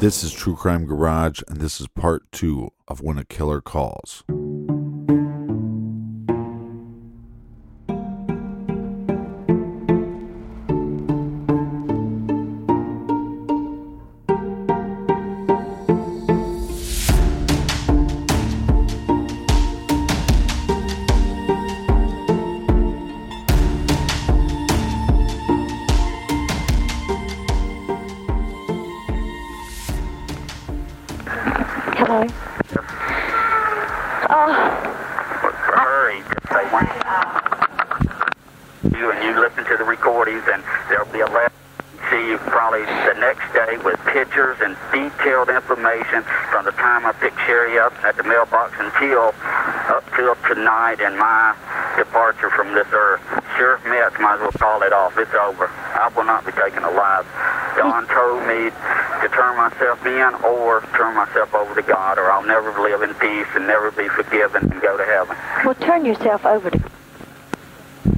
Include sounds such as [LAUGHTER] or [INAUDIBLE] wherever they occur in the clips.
This is True Crime Garage, and this is part two of When a Killer Calls. Yourself over to.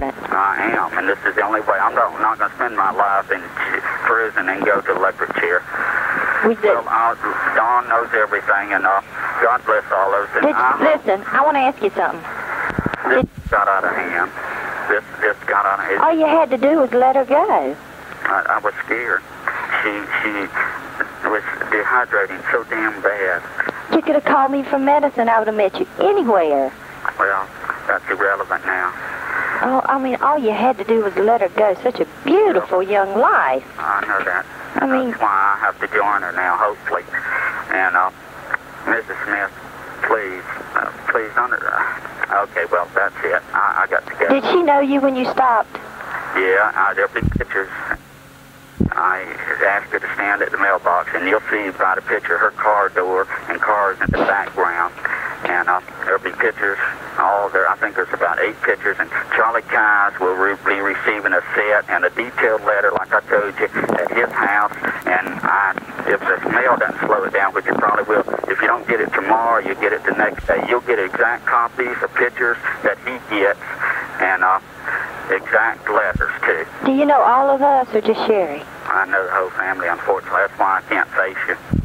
I am, and this is the only way. I'm not, not going to spend my life in prison and go to electric chair. We did. Well, I'll, Dawn knows everything, and uh, God bless all of us. And Did, I, listen, I want to ask you something. this got out of hand. This this got out of hand. All you had to do was let her go. I, I was scared. She she was dehydrating so damn bad. You could have called me for medicine. I would have met you anywhere. Well, that's irrelevant now. Oh, I mean, all you had to do was let her go. Such a beautiful young life. I know that. I mean- That's why I have to join her now, hopefully. And, uh, Mrs. Smith, please, uh, please don't. Uh, okay, well, that's it. I, I got to go. Did she know you when you stopped? Yeah, uh, there'll be pictures. I asked her to stand at the mailbox, and you'll see by the picture her car door and cars in the background. And uh, there'll be pictures, all there. I think there's about eight pictures, and Charlie Keyes will re- be receiving a set and a detailed letter, like I told you, at his house. And I, if the mail doesn't slow it down, which it probably will, if you don't get it tomorrow, you get it the next day. You'll get exact copies of pictures that he gets, and uh, exact letters too. Do you know all of us or just Sherry? I know the whole family, unfortunately. That's why I can't face you.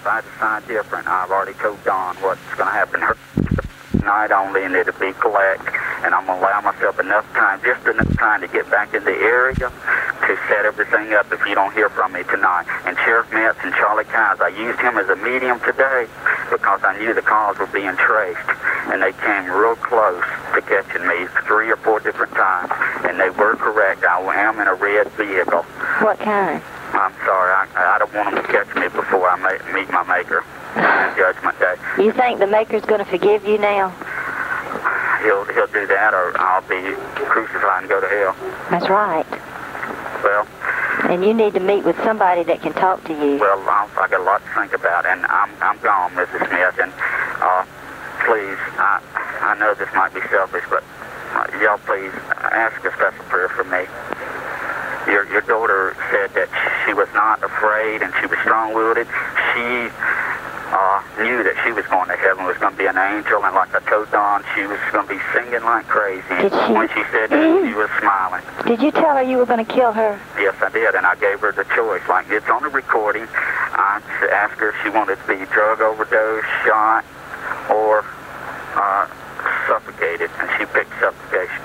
If I decide different, I've already told Dawn what's going to happen her night only, and it'll be collect. And I'm going to allow myself enough time, just enough time to get back in the area to set everything up if you don't hear from me tonight. And Sheriff Metts and Charlie Keyes, I used him as a medium today because I knew the calls were being traced. And they came real close to catching me three or four different times. And they were correct. I am in a red vehicle. What kind? I'm sorry. I, I don't want them to catch me before I meet my maker on Judgment Day. You think the Maker's going to forgive you now? He'll he'll do that, or I'll be crucified and go to hell. That's right. Well, And you need to meet with somebody that can talk to you. well, I, I got a lot to think about, and I'm I'm gone, Mrs. Smith, and uh, please, I I know this might be selfish, but uh, y'all please ask a special prayer for me. Your your daughter said that she was not afraid and she was strong-willed. She uh, knew that she was going to heaven, was going to be an angel, and like I told Dawn, she was going to be singing like crazy. Did she- When she said that, she was smiling. Did you tell her you were going to kill her? Yes, I did, and I gave her the choice. Like it's on the recording. I asked her if she wanted to be drug overdose, shot, or uh, suffocated, and she picked suffocation.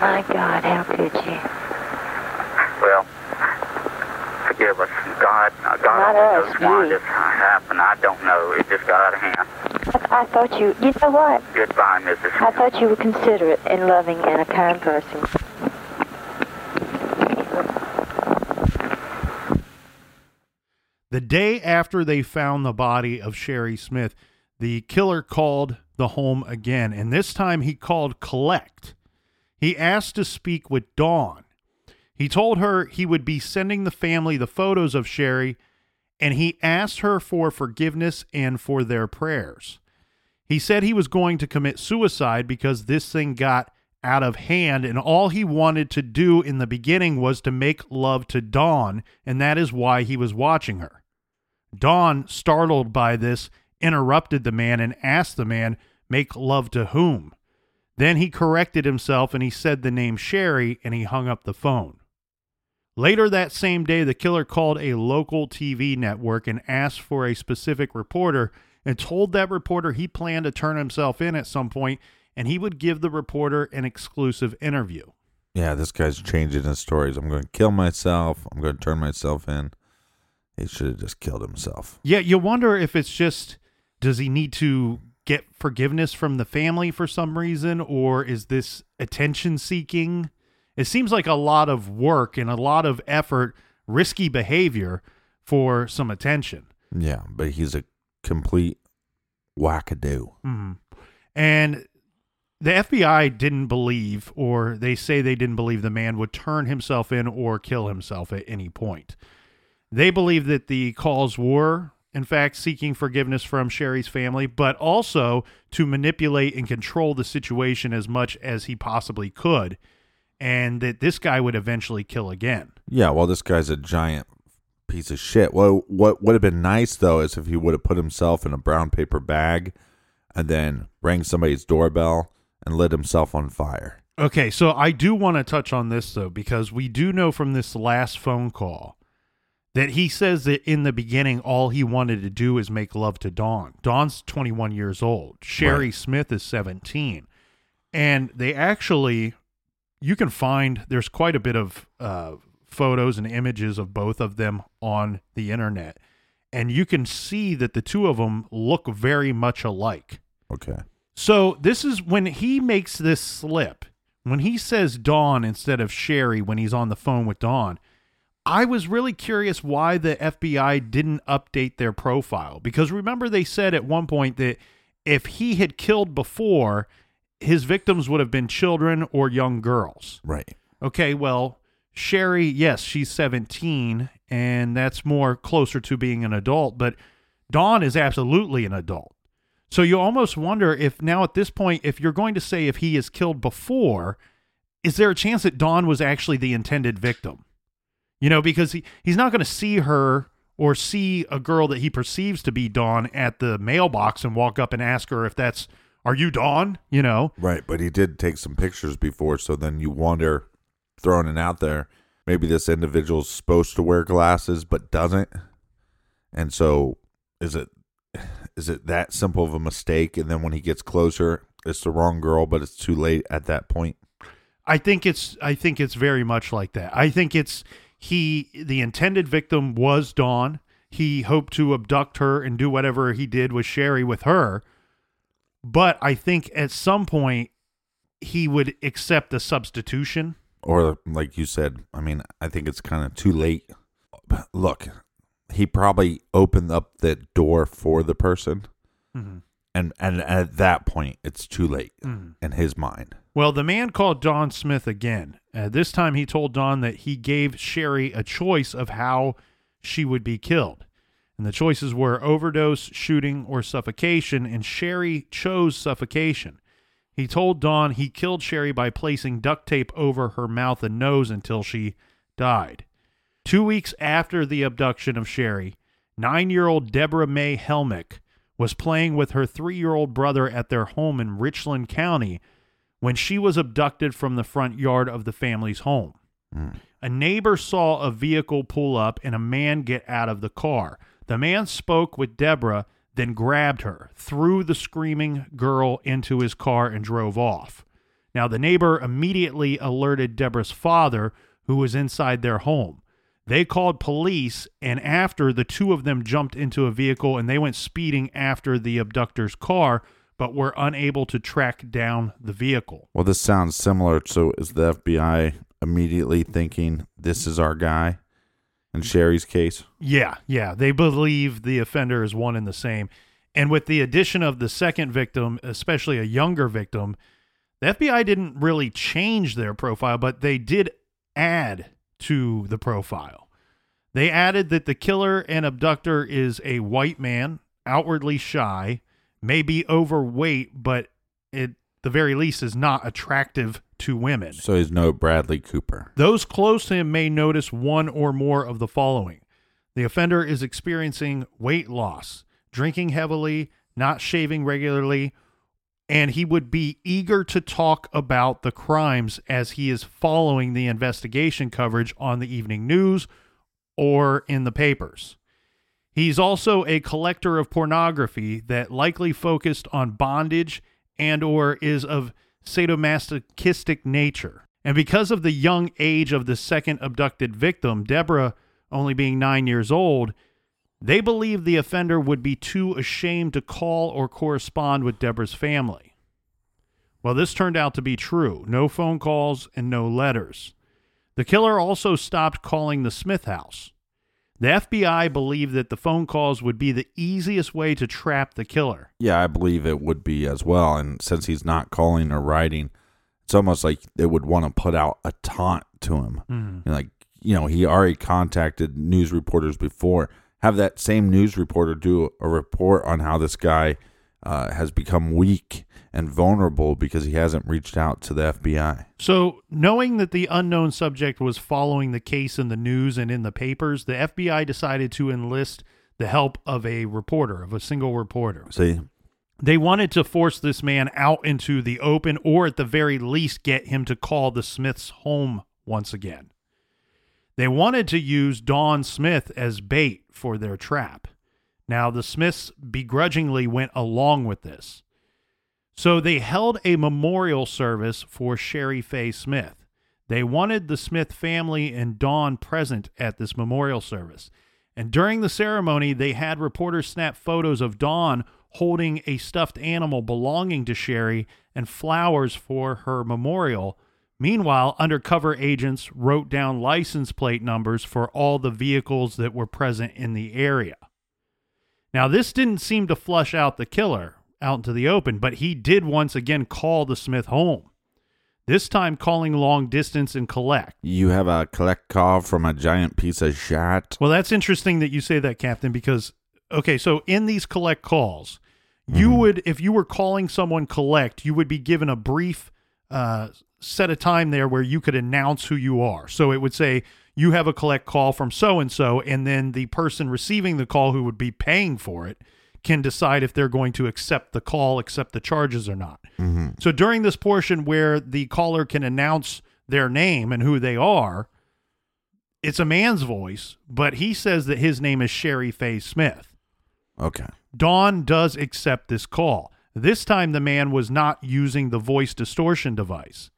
My God, how could you? Well, forgive us. God, God Not only us, knows why you. this happened. I don't know. It just got out of hand. I, I thought you, you know what? Goodbye, Mrs. I thought you were considerate and loving and a kind person. The day after they found the body of Sherry Smith, the killer called the home again, and this time he called collect. He asked to speak with Dawn. He told her he would be sending the family the photos of Sherry, and he asked her for forgiveness and for their prayers. He said he was going to commit suicide because this thing got out of hand, and all he wanted to do in the beginning was to make love to Dawn, and that is why he was watching her. Dawn, startled by this, interrupted the man and asked the man, Make love to whom? Then he corrected himself and he said the name Sherry and he hung up the phone. Later that same day, the killer called a local TV network and asked for a specific reporter and told that reporter he planned to turn himself in at some point and he would give the reporter an exclusive interview. Yeah, this guy's changing his stories. I'm going to kill myself. I'm going to turn myself in. He should have just killed himself. Yeah, you wonder if it's just does he need to get forgiveness from the family for some reason or is this attention seeking? It seems like a lot of work and a lot of effort, risky behavior for some attention. Yeah, but he's a complete wackadoo. Mhm. And the FBI didn't believe, or they say they didn't believe the man would turn himself in or kill himself at any point. They believe that the calls were, in fact, seeking forgiveness from Sherry's family, but also to manipulate and control the situation as much as he possibly could, and that this guy would eventually kill again. Yeah, well, this guy's a giant piece of shit. Well, what would have been nice though is if he would have put himself in a brown paper bag and then rang somebody's doorbell and lit himself on fire. Okay, so I do want to touch on this though, because we do know from this last phone call that he says that in the beginning, all he wanted to do is make love to Dawn. Dawn's 21 years old, Sherry Right. Smith is 17. And they actually, you can find, there's quite a bit of uh, photos and images of both of them on the internet. And you can see that the two of them look very much alike. Okay. So this is when he makes this slip. When he says Dawn instead of Sherry when he's on the phone with Dawn, I was really curious why the FBI didn't update their profile because remember they said at one point that if he had killed before, his victims would have been children or young girls. Right. Okay, well, Sherry, yes, she's 17 and that's more closer to being an adult, but Dawn is absolutely an adult. So you almost wonder if now at this point, if you're going to say if he is killed before, is there a chance that Dawn was actually the intended victim? You know, because he, he's not going to see her or see a girl that he perceives to be Dawn at the mailbox and walk up and ask her if that's, are you Dawn? You know? Right, but he did take some pictures before, so then you wonder, throwing it out there, maybe this individual's supposed to wear glasses but doesn't, and so is it is it that simple of a mistake? And then when he gets closer, it's the wrong girl, but it's too late at that point. I think it's I think it's very much like that. I think it's he the intended victim was Dawn. He hoped to abduct her and do whatever he did with Sherry with her. But I think at some point he would accept the substitution. Or like you said, I mean, I think it's kind of too late. Look, he probably opened up that door for the person, Mhm. and and at that point, it's too late in his mind. Well, the man called Dawn Smith again. Uh, this time he told Dawn that he gave Sherry a choice of how she would be killed. And the choices were overdose, shooting, or suffocation, and Sherry chose suffocation. He told Dawn he killed Sherry by placing duct tape over her mouth and nose until she died. Two weeks after the abduction of Sherry, nine year old Deborah May Helmick was playing with her three year old brother at their home in Richland County when she was abducted from the front yard of the family's home. Hmm. A neighbor saw a vehicle pull up and a man get out of the car. The man spoke with Deborah, then grabbed her, threw the screaming girl into his car, and drove off. Now, the neighbor immediately alerted Deborah's father, who was inside their home. They called police, and after the two of them jumped into a vehicle and they went speeding after the abductor's car, but were unable to track down the vehicle. Well, this sounds similar. So is the FBI immediately thinking this is our guy in Sherry's case? Yeah, yeah. They believe the offender is one and the same. And with the addition of the second victim, especially a younger victim, the FBI didn't really change their profile, but they did add to the profile. They added that the killer and abductor is a white man, outwardly shy, may be overweight, but at the very least is not attractive to women. So he's no Bradley Cooper. Those close to him may notice one or more of the following the offender is experiencing weight loss, drinking heavily, not shaving regularly, and he would be eager to talk about the crimes as he is following the investigation coverage on the evening news or in the papers. He's also a collector of pornography that likely focused on bondage and or is of sadomasochistic nature. And because of the young age of the second abducted victim, Deborah only being 9 years old, they believed the offender would be too ashamed to call or correspond with Deborah's family. Well, this turned out to be true. No phone calls and no letters. The killer also stopped calling the Smith house. The FBI believed that the phone calls would be the easiest way to trap the killer. Yeah, I believe it would be as well. And since he's not calling or writing, it's almost like they would want to put out a taunt to him. Mhm. Like, you know, he already contacted news reporters before. Have that same news reporter do a report on how this guy uh, has become weak and vulnerable because he hasn't reached out to the FBI. So, knowing that the unknown subject was following the case in the news and in the papers, the FBI decided to enlist the help of a reporter, of a single reporter. See, They wanted to force this man out into the open or at the very least get him to call the Smiths home once again. They wanted to use Dawn Smith as bait for their trap. Now, the Smiths begrudgingly went along with this. So they held a memorial service for Sherry Faye Smith. They wanted the Smith family and Dawn present at this memorial service. And during the ceremony, they had reporters snap photos of Dawn holding a stuffed animal belonging to Sherry and flowers for her memorial. Meanwhile, undercover agents wrote down license plate numbers for all the vehicles that were present in the area. Now, this didn't seem to flush out the killer out into the open, but he did once again call the Smith home. This time calling long distance and collect. you have a collect call from a giant piece of shit. Well, that's interesting that you say that, Captain, because okay, so in these collect calls, you would if you were calling someone collect, you would be given a brief uh, set of time there where you could announce who you are. So it would say you have a collect call from so and so, and then the person receiving the call who would be paying for it can decide if they're going to accept the call, accept the charges or not. Mm-hmm. So during this portion where the caller can announce their name and who they are, it's a man's voice, but he says that his name is Sherry Faye Smith. Okay. Dawn does accept this call. This time, the man was not using the voice distortion device.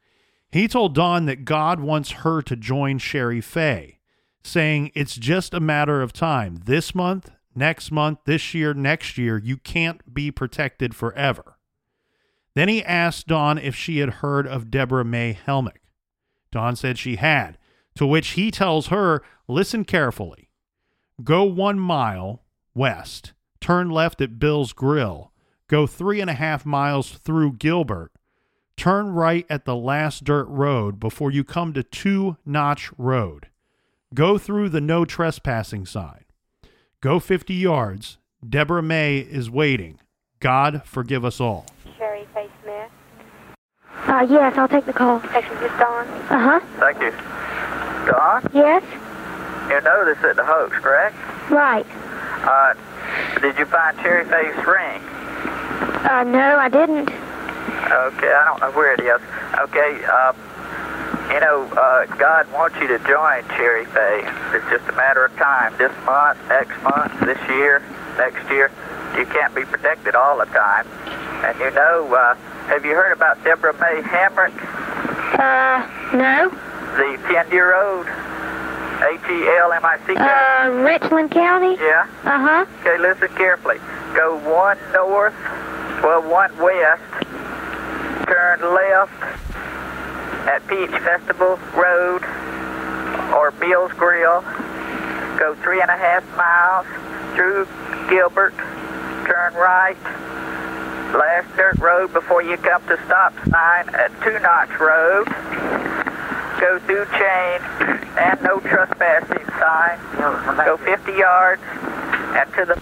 He told Dawn that God wants her to join Sherry Faye, saying it's just a matter of time. This month, next month, this year, next year, you can't be protected forever. Then he asked Dawn if she had heard of Deborah May Helmick. Dawn said she had, to which he tells her, Listen carefully. Go one mile west, turn left at Bill's Grill, go three and a half miles through Gilbert, turn right at the last dirt road before you come to Two Notch Road. Go through the no trespassing sign. Go 50 yards. Deborah May is waiting. God forgive us all. Sherry Faye Smith. Uh, yes, I'll take the call. Section is Dawn. Uh-huh. Thank you. Dawn, Yes? you know this is the hoax, correct? Right. Uh, Did you find Sherry Faye's ring? Uh, no, I didn't. Okay, I don't know where it is. Okay, um, you know, uh, God wants you to join Sherry Faye. It's just a matter of time. This month, next month, this year, next year. You can't be protected all the time. And you know, uh, have you heard about Deborah May Hamrick, Uh, no. the 10-year-old? H-E-L-M-I-C-K? Uh, Richland County? yeah? Uh-huh. Okay, listen carefully. Go one north, well, one west, turn left at Peach Festival Road or Bill's Grill. Go three and a half miles through Gilbert, turn right. Last dirt road before you come to stop sign at Two Notch Road. Go through chain and no trespassing sign. Go 50 yards and to the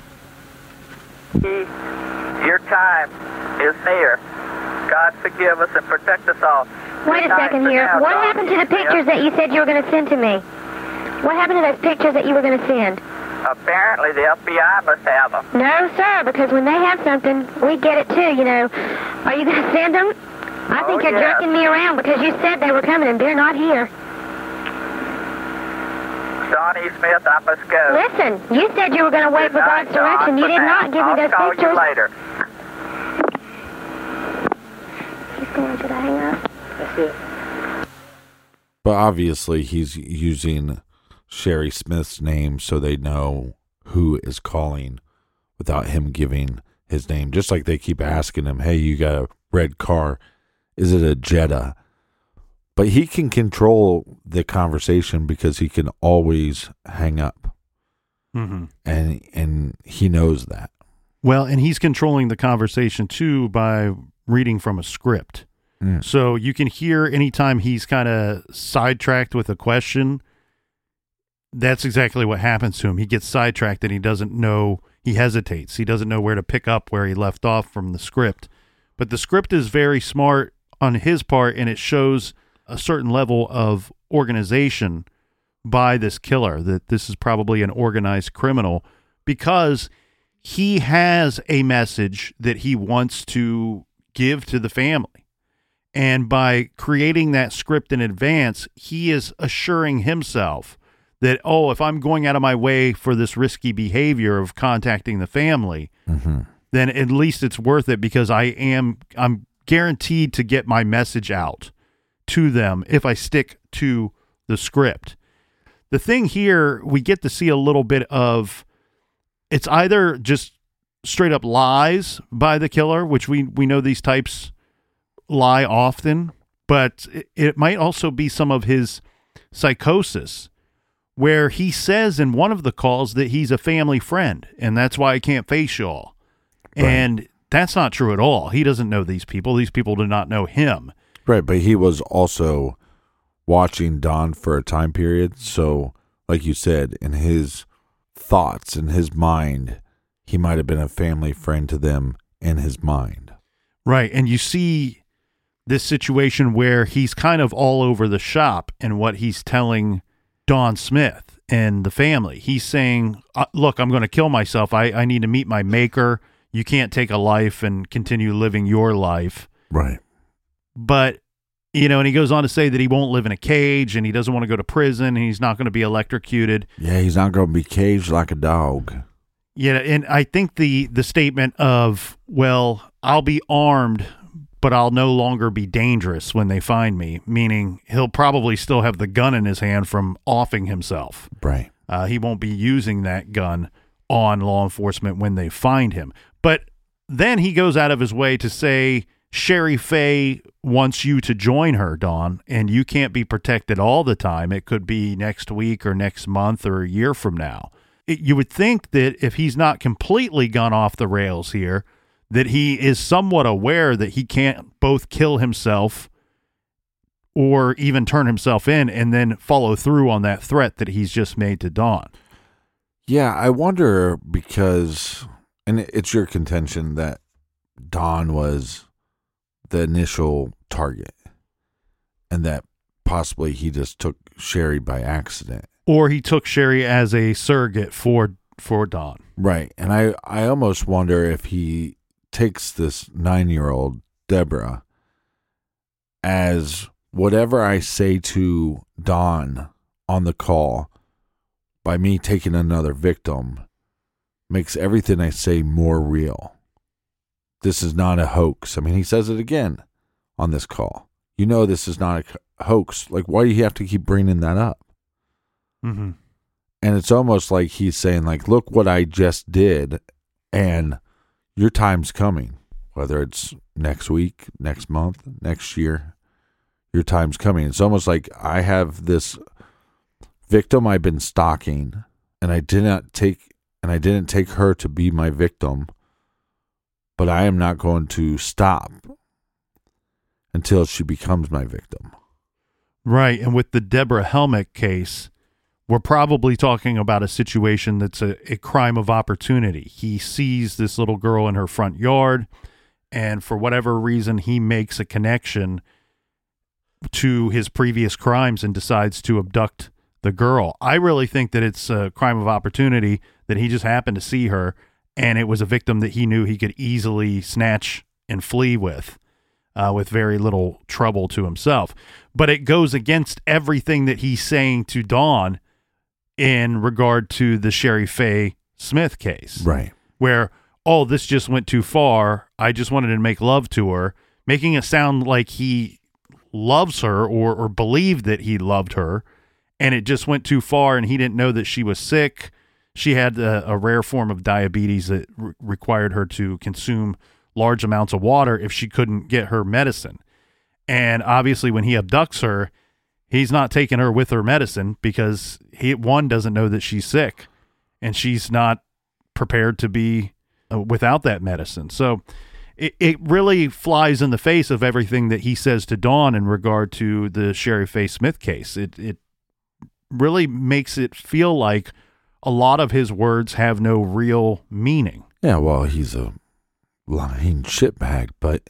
your time is near. God forgive us and protect us all. Wait a second here. now, What Dawn. happened to the pictures that you said you were going to send to me? What happened to those pictures that you were going to send? Apparently, the FBI must have them. No, sir, because when they have something, we get it too, you know. Are you going to send them? I think Oh, you're yeah. jerking me around because you said they were coming and they're not here. Donnie Smith, I must go. Listen, you said you were going to wait for God's direction. You did not give I'll me those call pictures. you later. He's going, should I hang up? But obviously, he's using Sherry Smith's name so they know who is calling without him giving his name. Just like they keep asking him, hey, you got a red car. Is it a Jetta? But he can control the conversation because he can always hang up. Mm-hmm. And and he knows that. Well, and he's controlling the conversation too by reading from a script. Mm. So you can hear anytime he's kind of sidetracked with a question. That's exactly what happens to him. He gets sidetracked and he doesn't know, he hesitates. He doesn't know where to pick up where he left off from the script. But the script is very smart on his part and it shows a certain level of organization by this killer that this is probably an organized criminal because he has a message that he wants to give to the family. And by creating that script in advance, he is assuring himself that, oh, if I'm going out of my way for this risky behavior of contacting the family, Mm-hmm. then at least it's worth it because I am I'm guaranteed to get my message out to them if I stick to the script. The thing here, we get to see a little bit of it's either just straight up lies by the killer, which we we know these types lie often, but it, it might also be some of his psychosis where he says in one of the calls that he's a family friend and that's why I can't face y'all. And that's not true at all. He doesn't know these people. These people do not know him. Right, but he was also watching Dawn for a time period. So, like you said, in his thoughts, in his mind, he might have been a family friend to them in his mind. Right. And you see this situation where he's kind of all over the shop and what he's telling Dawn Smith and the family. He's saying, uh, Look, I'm going to kill myself. I, I need to meet my maker. You can't take a life and continue living your life. Right. But, you know, and he goes on to say that he won't live in a cage and he doesn't want to go to prison and he's not going to be electrocuted. Yeah, he's not going to be caged like a dog. Yeah, and I think the the statement of well, I'll be armed, but I'll no longer be dangerous when they find me, meaning he'll probably still have the gun in his hand from offing himself. Right. Uh, he won't be using that gun on law enforcement when they find him. But then he goes out of his way to say Sherry Faye wants you to join her, Dawn, and you can't be protected all the time. It could be next week or next month or a year from now. It, you would think that if he's not completely gone off the rails here, that he is somewhat aware that he can't both kill himself or even turn himself in and then follow through on that threat that he's just made to Dawn. Yeah, I wonder because, and it's your contention that Dawn was the initial target and that possibly he just took Sherry by accident. Or he took Sherry as a surrogate for for Dawn. Right. And I, I almost wonder if he takes this nine year old, Deborah, as whatever I say to Dawn on the call by me taking another victim makes everything I say more real. This is not a hoax. I mean, he says it again on this call. You know, this is not a hoax. Like, why do you have to keep bringing that up? Mm-hmm. and it's almost like he's saying like look what i just did and your time's coming whether it's next week next month next year your time's coming it's almost like i have this victim i've been stalking and i did not take and i didn't take her to be my victim but i am not going to stop until she becomes my victim Right. And with the Deborah Helmick case, we're probably talking about a situation that's a, a crime of opportunity. He sees this little girl in her front yard, and for whatever reason, he makes a connection to his previous crimes and decides to abduct the girl. I really think that it's a crime of opportunity that he just happened to see her, and it was a victim that he knew he could easily snatch and flee with. Uh, with very little trouble to himself. But it goes against everything that he's saying to Dawn in regard to the Sherry Faye Smith case. right Where, oh, this just went too far. I just wanted to make love to her, making it sound like he loves her or, or believed that he loved her. And it just went too far, and he didn't know that she was sick. She had a, a rare form of diabetes that re- required her to consume large amounts of water if she couldn't get her medicine. And obviously, when he abducts her, he's not taking her with her medicine because he one doesn't know that she's sick, and she's not prepared to be uh, without that medicine. So it, it really flies in the face of everything that he says to Dawn in regard to the Sherry Faye Smith case. It it really makes it feel like a lot of his words have no real meaning. Yeah, well, he's a lying shitbag, but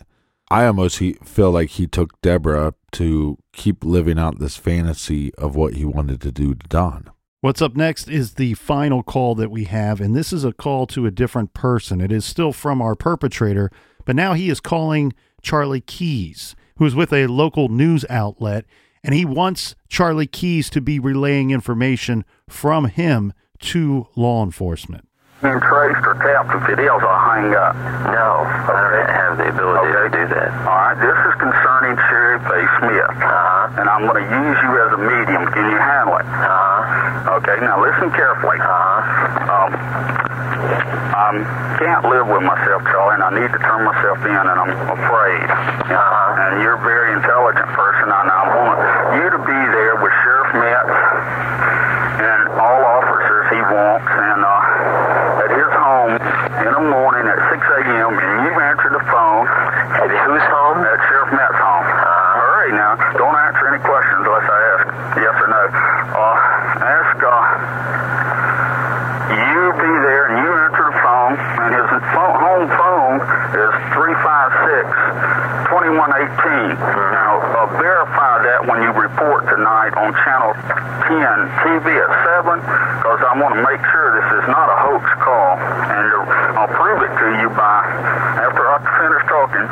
I almost he, feel like he took Deborah to keep living out this fantasy of what he wanted to do to Dawn. What's up next is the final call that we have, and this is a call to a different person. It is still from our perpetrator, but now he is calling Charlie Keyes, who is with a local news outlet, and he wants Charlie Keyes to be relaying information from him to law enforcement. Been traced or tapped. If it is, I'll hang up. No, I don't have the ability to do that. All right, this is concerning Sherry Faye Smith. Uh-huh. And I'm going to use you as a medium. Can you handle it? Uh-huh. Okay, now listen carefully. Uh-huh. Um, I can't live with myself, Charlie, and I need to turn myself in, and I'm afraid. Uh-huh. And you're very intelligent person, and I want you to be there with Sheriff Metts and all officers he wants, and uh, at his home in the morning at 6 a.m., and you answer the phone. At whose home? At Sheriff Metts's home. Uh-huh. Hurry now. Don't answer any questions unless I ask yes or no. Uh, ask, uh, you be there and you answer the phone, and his phone, home phone is 356 2118. Now, uh, verify that when you report tonight on Channel 10 TV at 7, because I want to make sure this is not a hoax call, and I'll prove it to you by, after I finish talking,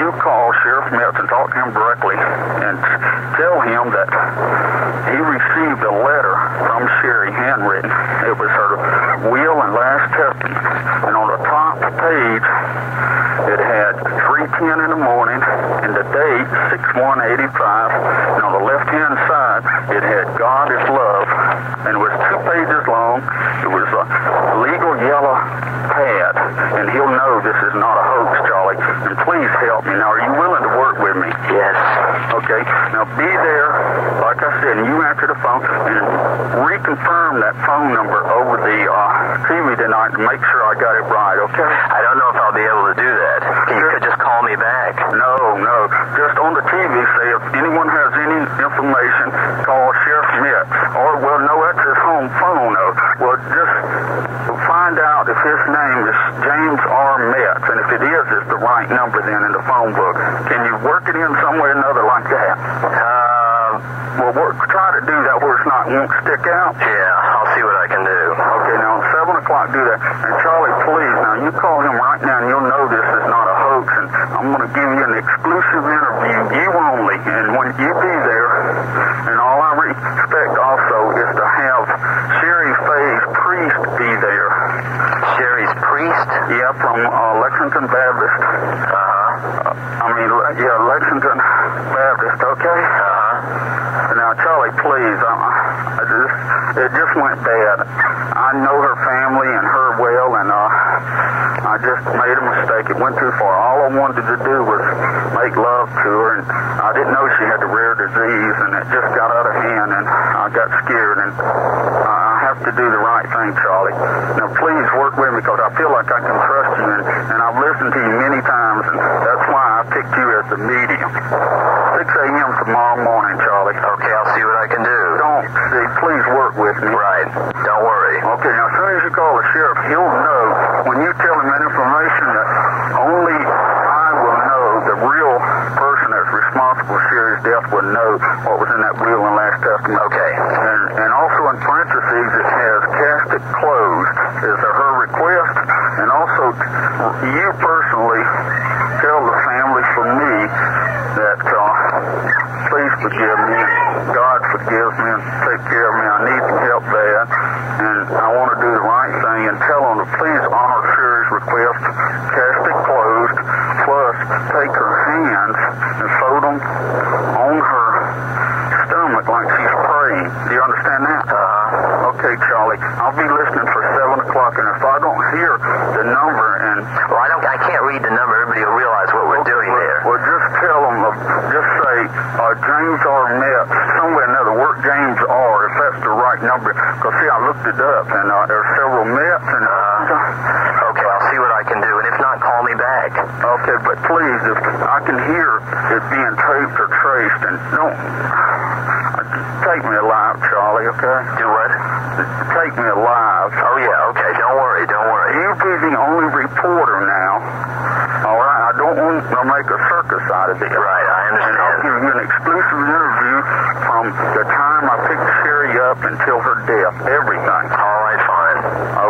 you call Sheriff Metts and talk to him directly and tell him that he received a letter from Sherry, handwritten. It was her will and last testament. And on the top page, it had 310 in the morning and the date 6185. And on the left hand side, it had God is love. And it was two pages long. It was a legal yellow pad. And he'll know this is not a hoax, Charlie. And please help me. Now, are you willing to work with me? Yes. Okay. Now be there, like I said, and you answer the phone and reconfirm that phone number over the uh, TV tonight to make sure I got it right. Okay. phone. Can you work it in somewhere or another like that? Uh, well, work, try to do that where it's not won't stick out. Yeah, I'll see what I can do. Okay, now seven o'clock, do that. And Charlie I feel like I can trust you, and, and I've listened to you many times, and that's why I picked you as the medium. 6 a.m. tomorrow morning, Charlie. Okay, I'll see what I can do. Don't see. Please work with me. Right. Don't worry. Okay, now as soon as you call the sheriff, he'll know when you tell him that information that only I will know the real person that's responsible for Sherry's death will know what was in that will and last testament. Okay. And, and also in parentheses it has cast it closed is her request. And also you personally tell the family from me that uh, please forgive me. God forgives me and take care of me. I need some help bad. And I want to do the right thing and tell them to please honor Sherry's request, cast it closed, plus take her hands and fold them on her stomach like she's praying. Do you understand that? Uh-huh. Okay, Charlie. I'll be listening for 7 o'clock, and if I don't hear the number and Well, I don't. I can't read the number. Everybody will realize what we're doing well, there. Well, just tell them, uh, just say uh, James R. Metts, somewhere or another, work James R. if that's the right number. Because, see, I looked it up, and uh, there are several Metts, and uh, Okay, I'll see what I can do, and if not, call me back. Okay, but please, if I can hear it being taped or traced, and don't take me alive, Charlie. Okay? Do what? Take me alive. Oh yeah. Okay. Don't worry. Don't worry. You be the only reporter now. All right. I don't want to make a circus out of it. Right, I understand. And I'll give you an exclusive interview from the time I picked Sherry up until her death. Everything. All right. Fine.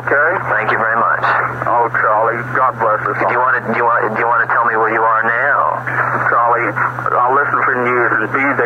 Okay? Thank you very much. Oh, Charlie. God bless us. Do you want to? Do you want? Do you want to tell me where you are now? Charlie, I'll listen for news and be there,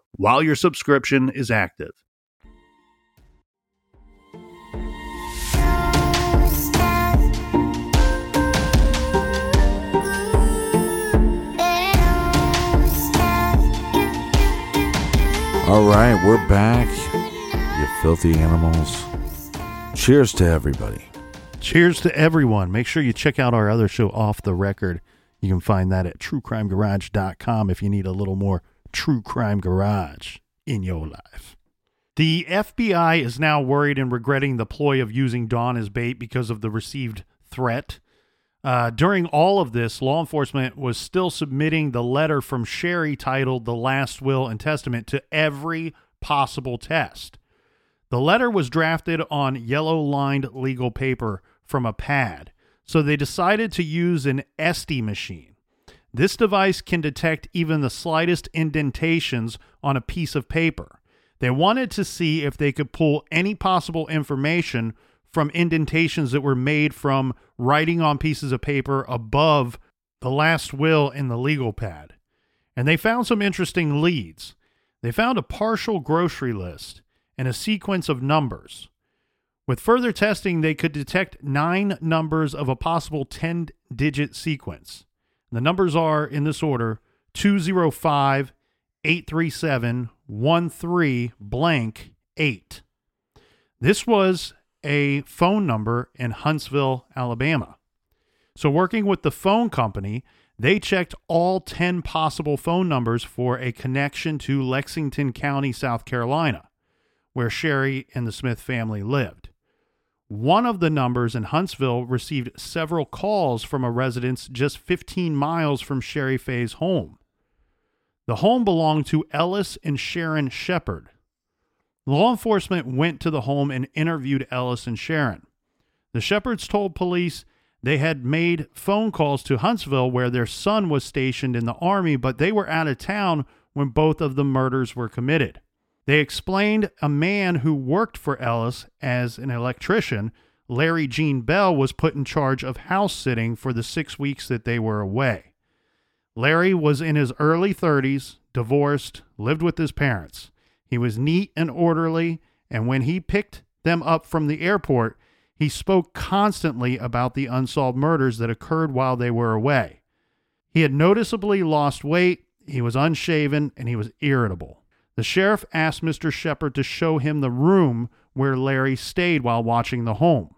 while your subscription is active. All right, we're back. You filthy animals. Cheers to everybody. Cheers to everyone. Make sure you check out our other show, Off the Record. You can find that at truecrimegarage.com if you need a little more true crime garage in your life. The FBI is now worried and regretting the ploy of using Dawn as bait because of the received threat. Uh, during all of this, law enforcement was still submitting the letter from Sherry titled The Last Will and Testament to every possible test. The letter was drafted on yellow lined legal paper from a pad, so they decided to use an ESDA machine. This device can detect even the slightest indentations on a piece of paper. They wanted to see if they could pull any possible information from indentations that were made from writing on pieces of paper above the last will in the legal pad. And they found some interesting leads. They found a partial grocery list and a sequence of numbers. With further testing, they could detect nine numbers of a possible 10 digit sequence. The numbers are in this order 205 837 13 blank 8. This was a phone number in Huntsville, Alabama. So, working with the phone company, They checked all 10 possible phone numbers for a connection to Lexington County, South Carolina, where Sherry and the Smith family lived. One of the numbers in Huntsville received several calls from a residence just 15 miles from Sherry Faye's home. The home belonged to Ellis and Sharon Shepard. Law enforcement went to the home and interviewed Ellis and Sharon. The Shepards told police they had made phone calls to Huntsville where their son was stationed in the Army, but they were out of town when both of the murders were committed. They explained a man who worked for Ellis as an electrician, Larry Gene Bell, was put in charge of house sitting for the six weeks that they were away. Larry was in his early 30s, divorced, lived with his parents. He was neat and orderly, and when he picked them up from the airport, he spoke constantly about the unsolved murders that occurred while they were away. He had noticeably lost weight, he was unshaven, and he was irritable. The sheriff asked Mr. Shepard to show him the room where Larry stayed while watching the home.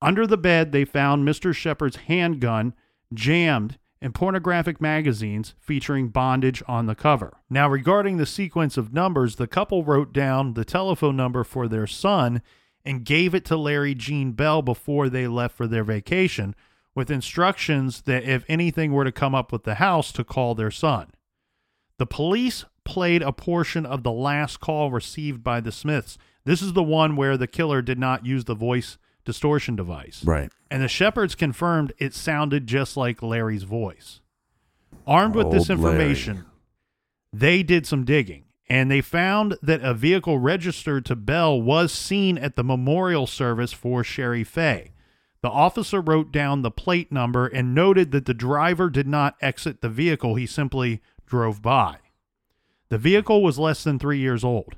Under the bed, they found Mr. Shepard's handgun jammed and pornographic magazines featuring bondage on the cover. Now, regarding the sequence of numbers, the couple wrote down the telephone number for their son and gave it to Larry Gene Bell before they left for their vacation, with instructions that if anything were to come up with the house, to call their son. The police played a portion of the last call received by the Smiths. This is the one where the killer did not use the voice distortion device. Right. And the Shepards confirmed it sounded just like Larry's voice. Armed with this information, Larry. they did some digging and they found that a vehicle registered to Bell was seen at the memorial service for Sherry Faye. The officer wrote down the plate number and noted that the driver did not exit the vehicle, he simply drove by. The vehicle was less than three years old.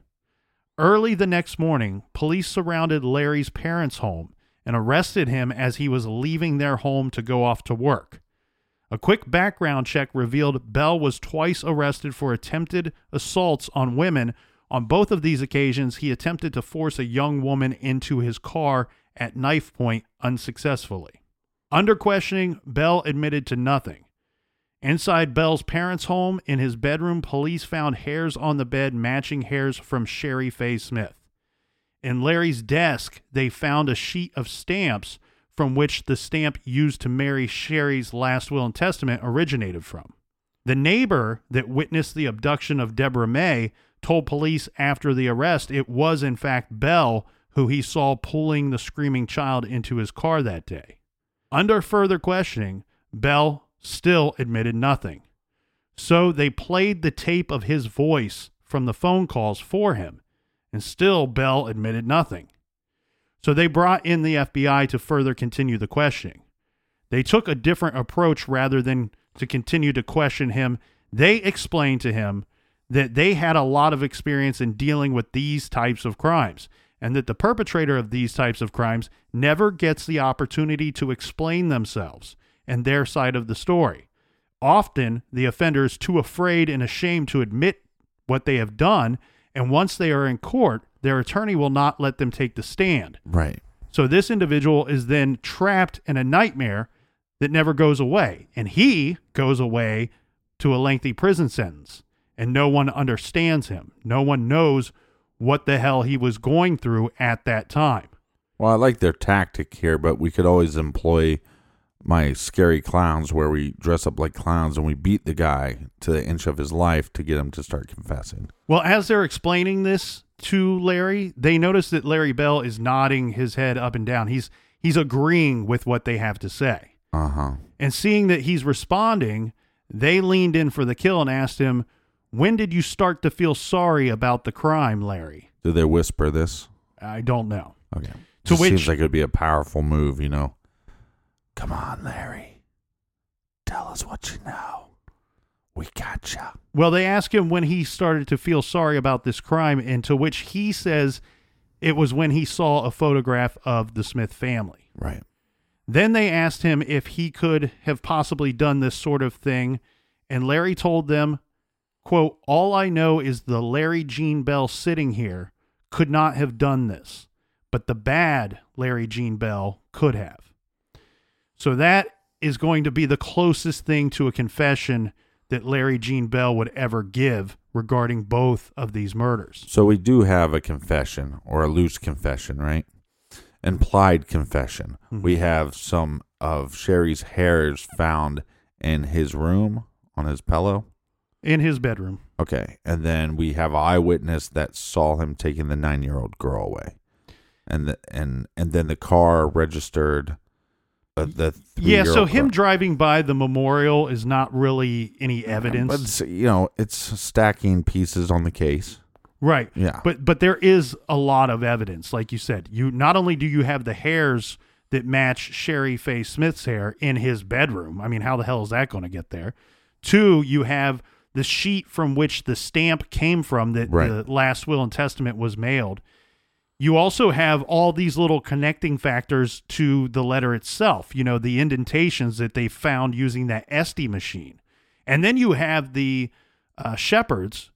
Early the next morning, police surrounded Larry's parents' home and arrested him as he was leaving their home to go off to work. A quick background check revealed Bell was twice arrested for attempted assaults on women. On both of these occasions, he attempted to force a young woman into his car at knife point unsuccessfully. Under questioning, Bell admitted to nothing. Inside Bell's parents' home, in his bedroom, police found hairs on the bed matching hairs from Sherry Faye Smith. In Larry's desk, they found a sheet of stamps from which the stamp used to marry Sherry's last will and testament originated from. The neighbor that witnessed the abduction of Deborah May told police after the arrest it was, in fact, Bell who he saw pulling the screaming child into his car that day. Under further questioning, Bell still admitted nothing. So they played the tape of his voice from the phone calls for him, and still Bell admitted nothing. So they brought in the FBI to further continue the questioning. They took a different approach rather than to continue to question him. They explained to him that they had a lot of experience in dealing with these types of crimes and that the perpetrator of these types of crimes never gets the opportunity to explain themselves and their side of the story. Often, the offender is too afraid and ashamed to admit what they have done, and once they are in court, their attorney will not let them take the stand. Right. So this individual is then trapped in a nightmare that never goes away, and he goes away to a lengthy prison sentence, and no one understands him. No one knows what the hell he was going through at that time. Well, I like their tactic here, but we could always employ my scary clowns where we dress up like clowns and we beat the guy to the inch of his life to get him to start confessing. Well, as they're explaining this to Larry, they notice that Larry Bell is nodding his head up and down. He's he's agreeing with what they have to say. Uh huh. And seeing that he's responding, they leaned in for the kill and asked him, "When did you start to feel sorry about the crime, Larry?" Do they whisper this? I don't know. Okay. To Just which- seems like it would be a powerful move, you know. Come on, Larry. Tell us what you know. We gotcha. Well, they ask him when he started to feel sorry about this crime, and to which he says it was when he saw a photograph of the Smith family. Right. Then they asked him if he could have possibly done this sort of thing, and Larry told them, quote, All I know is the Larry Gene Bell sitting here could not have done this, but the bad Larry Gene Bell could have. So that is going to be the closest thing to a confession that Larry Gene Bell would ever give regarding both of these murders. So we do have a confession or a loose confession, right? Implied confession. Mhm. We have some of Sherry's hairs found in his room on his pillow. In his bedroom. Okay. And then we have eyewitness that saw him taking the nine year old girl away. And the, and and then the car registered the Yeah, so him car. driving by the memorial is not really any But evidence. it's, you know, it's stacking pieces on the case. Right. Yeah. But but there is a lot of evidence, like you said. You not only do you have the hairs that match Sherry Faye Smith's hair in his bedroom. I mean, how the hell is that going to get there? Two, you have the sheet from which the stamp came from that Right. the last will and testament was mailed. You also have all these little connecting factors to the letter itself, you know, the indentations that they found using that ESDA machine. And then you have the uh, Shepards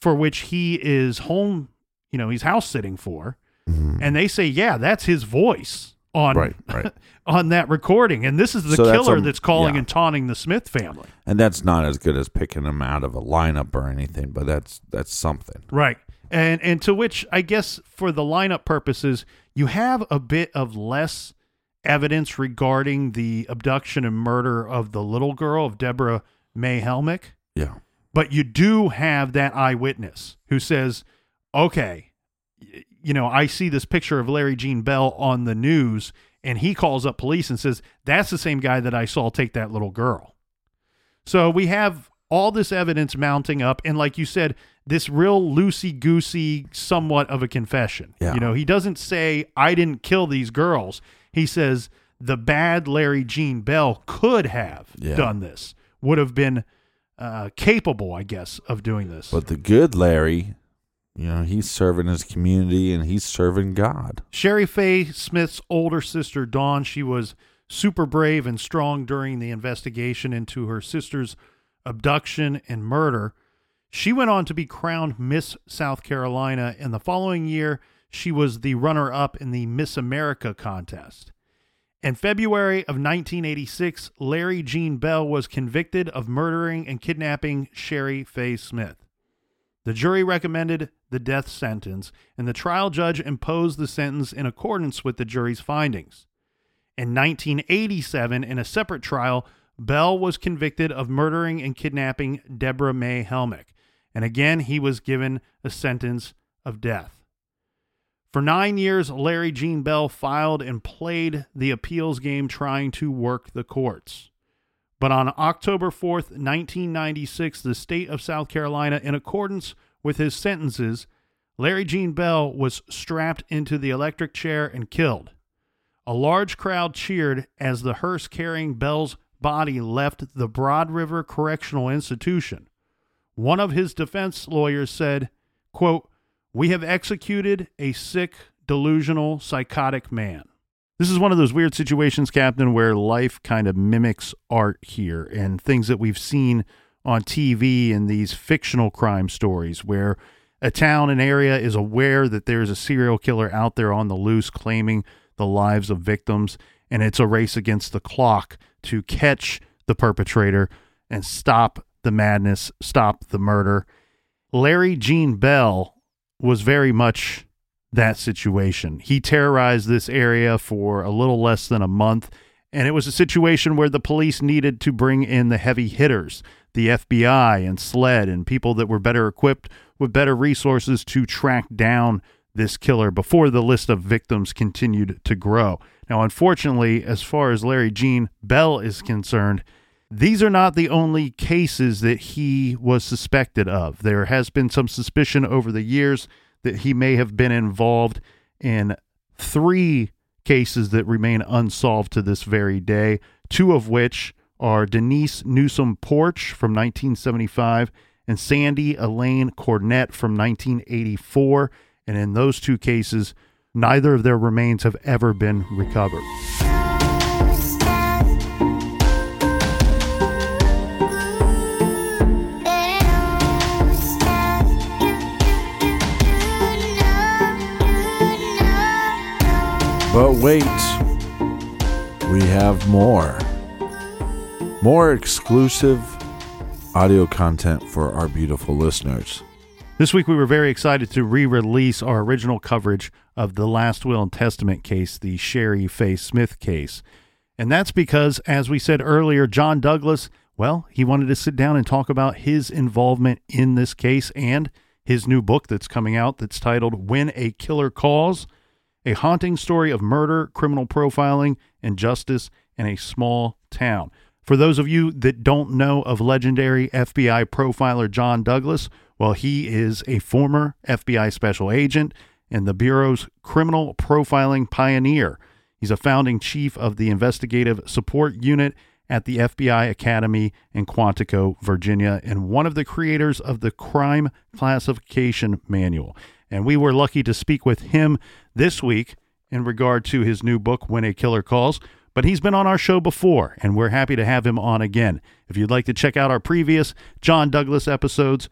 for which he is home, you know, he's house sitting for. And they say, yeah, that's his voice on Right, right. [LAUGHS] on that recording. And this is the So that's killer a- that's calling yeah. and taunting the Smith family. And that's not as good as picking him out of a lineup or anything, but that's that's something. Right. And and to which I guess for the lineup purposes, you have a bit of less evidence regarding the abduction and murder of the little girl of Deborah May Helmick, Yeah. but you do have that eyewitness who says, "Okay, you know, I see this picture of Larry Gene Bell on the news." And he calls up police and says, That's the same guy that I saw take that little girl. So we have all this evidence mounting up, and like you said, this real loosey goosey, somewhat of a confession. Yeah. You know, he doesn't say, I didn't kill these girls. He says, the bad Larry Gene Bell could have Yeah. done this, would have been uh, capable, I guess, of doing this. But the good Larry, you know, he's serving his community and he's serving God. Sherry Faye Smith's older sister, Dawn, she was super brave and strong during the investigation into her sister's abduction and murder. She went on to be crowned Miss South Carolina, and the following year, she was the runner up in the Miss America contest. In February of 1986, Larry Gene Bell was convicted of murdering and kidnapping Sherry Faye Smith. The jury recommended the death sentence, and the trial judge imposed the sentence in accordance with the jury's findings. In 1987, in a separate trial, Bell was convicted of murdering and kidnapping Deborah May Helmick, and again he was given a sentence of death. For nine years, Larry Gene Bell filed and played the appeals game trying to work the courts. But on October 4th, 1996, the state of South Carolina, in accordance with his sentences, Larry Gene Bell was strapped into the electric chair and killed. A large crowd cheered as the hearse carrying Bell's body left the Broad River Correctional Institution. One of his defense lawyers said, quote, We have executed a sick, delusional, psychotic man. This is one of those weird situations, Captain, where life kind of mimics art here and things that we've seen on TV in these fictional crime stories where a town, an area is aware that there's a serial killer out there on the loose claiming the lives of victims, and it's a race against the clock to catch the perpetrator and stop the madness, stop the murder. Larry Gene Bell was very much that situation. He terrorized this area for a little less than a month, and it was a situation where the police needed to bring in the heavy hitters, the FBI and SLED, and people that were better equipped with better resources to track down this killer before the list of victims continued to grow. Now, unfortunately, as far as Larry Gene Bell is concerned, these are not the only cases that he was suspected of. There has been some suspicion over the years that he may have been involved in three cases that remain unsolved to this very day, two of which are Denise Newsom Porch from 1975 and Sandy Elaine Cornett from 1984. And in those two cases, neither of their remains have ever been recovered. But wait, we have more. more exclusive audio content for our beautiful listeners. This week, we were very excited to re release our original coverage of the Last Will and Testament case, the Sherry Faye Smith case. And that's because, as we said earlier, John Douglas, well, he wanted to sit down and talk about his involvement in this case and his new book that's coming out that's titled When a Killer Calls A Haunting Story of Murder, Criminal Profiling, and Justice in a Small Town. For those of you that don't know of legendary FBI profiler John Douglas, well, he is a former FBI special agent and the Bureau's criminal profiling pioneer. He's a founding chief of the investigative support unit at the FBI Academy in Quantico, Virginia, and one of the creators of the Crime Classification Manual. And we were lucky to speak with him this week in regard to his new book, When a Killer Calls. But he's been on our show before, and we're happy to have him on again. If you'd like to check out our previous John Douglas episodes,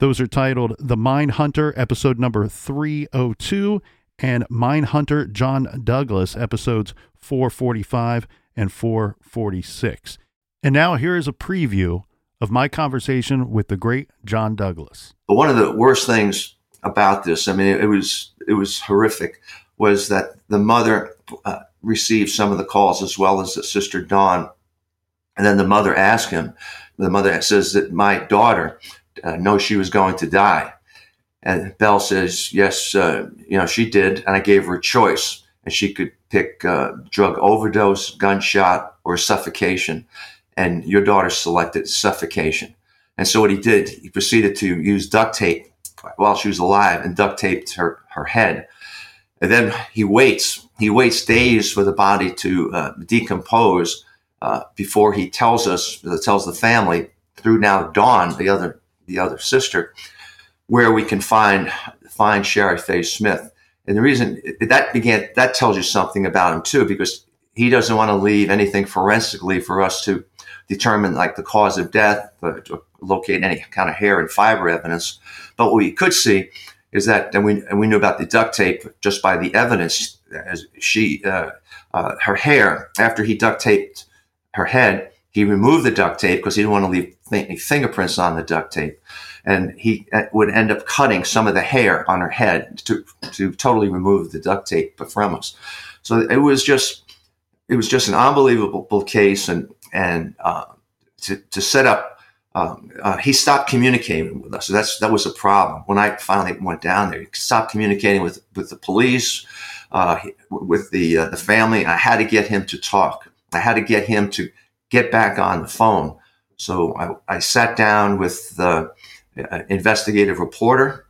those are titled The Mindhunter, episode number 302, and Mindhunter John Douglas, episodes 445 and 446. And now here is a preview of my conversation with the great John Douglas. One of the worst things about this, I mean, it, was it was horrific, was that the mother uh, received some of the calls as well as the sister Dawn, and then the mother asked him. The mother says that my daughter uh, know she was going to die? And Bell says, yes, uh, you know, she did. And I gave her a choice. And she could pick uh, drug overdose, gunshot, or suffocation. And your daughter selected suffocation. And so what he did, he proceeded to use duct tape while she was alive and duct taped her, her head. And then he waits. He waits days for the body to uh, decompose uh, before he tells us, tells the family through now Dawn, the other the other sister, where we can find find Sherry Faye Smith. And the reason that began that tells you something about him too, because he doesn't want to leave anything forensically for us to determine like the cause of death, to locate any kind of hair and fiber evidence. But what we could see is that, and we and we knew about the duct tape just by the evidence, as she uh, uh, her hair after he duct taped her head, he removed the duct tape because he didn't want to leave fingerprints on the duct tape. And he uh, would end up cutting some of the hair on her head to, to totally remove the duct tape from us. So it was just, it was just an unbelievable case. And, and, uh, to, to set up, um, uh, he stopped communicating with us. So that's, that was a problem. When I finally went down there, he stopped communicating with, with the police, uh, with the, uh, the family. I had to get him to talk. I had to get him to get back on the phone. So I, I sat down with the uh, investigative reporter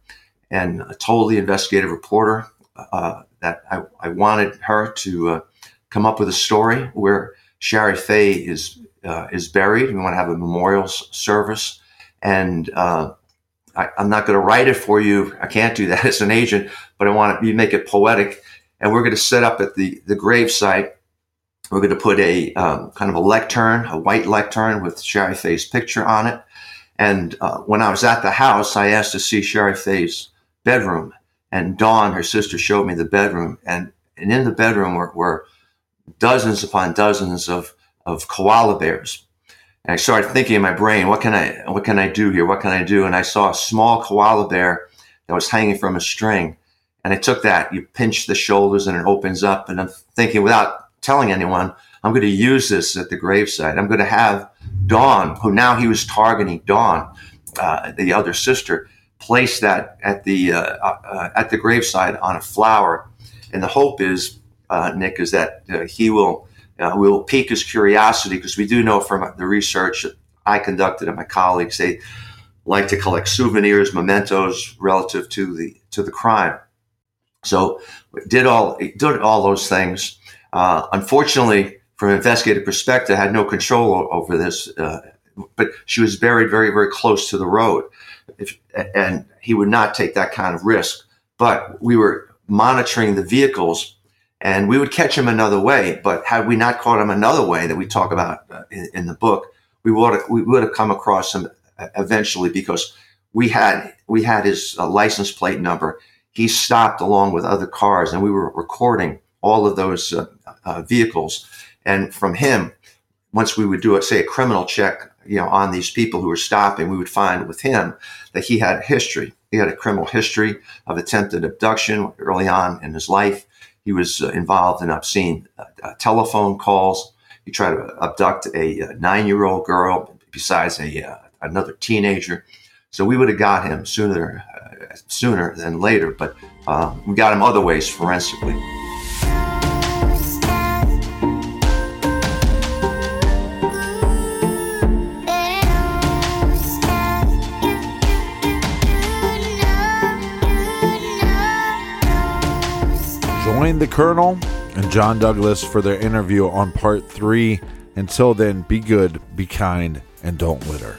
and told the investigative reporter uh, that I, I, wanted her to uh, come up with a story where Sherry Faye is uh, is buried. We want to have a memorial service, and uh, I, am not going to write it for you. I can't do that [LAUGHS] as an agent, but I want to make it poetic. And we're going to set up at the the grave site we're going to put a um, kind of a lectern, a white lectern with Sherry Faye's picture on it. And uh, when I was at the house, I asked to see Sherry Faye's bedroom. And Dawn, her sister, showed me the bedroom. And, and in the bedroom were, were dozens upon dozens of, of koala bears. And I started thinking in my brain, what can I, what can I do here? What can I do? And I saw a small koala bear that was hanging from a string. And I took that, you pinch the shoulders and it opens up. And I'm thinking without telling anyone, I'm going to use this at the gravesite. I'm going to have Dawn, who now he was targeting Dawn, uh, the other sister, place that at the uh, uh, at the gravesite on a flower. And the hope is, uh, Nick, is that uh, he will uh, will pique his curiosity because we do know from the research that I conducted and my colleagues they like to collect souvenirs, mementos relative to the to the crime. So did all did all those things. Uh, unfortunately, from an investigative perspective, I had no control over this. Uh, but she was buried very, very close to the road, if, and he would not take that kind of risk. But we were monitoring the vehicles, and we would catch him another way. But had we not caught him another way that we talk about uh, in, in, the book, we would have, we would have come across him eventually because we had we had his uh, license plate number. He stopped along with other cars, and we were recording all of those uh, uh, vehicles. And from him, once we would do, a, say, a criminal check, you know, on these people who were stopping, we would find with him that he had a history. He had a criminal history of attempted abduction early on in his life. He was uh, involved in obscene uh, uh telephone calls. He tried to abduct a, a nine-year-old girl, besides a uh, another teenager. So we would have got him sooner, uh, sooner than later. But uh, we got him other ways forensically. The Colonel and John Douglas for their interview on part three. Until then, be good, be kind, and don't litter.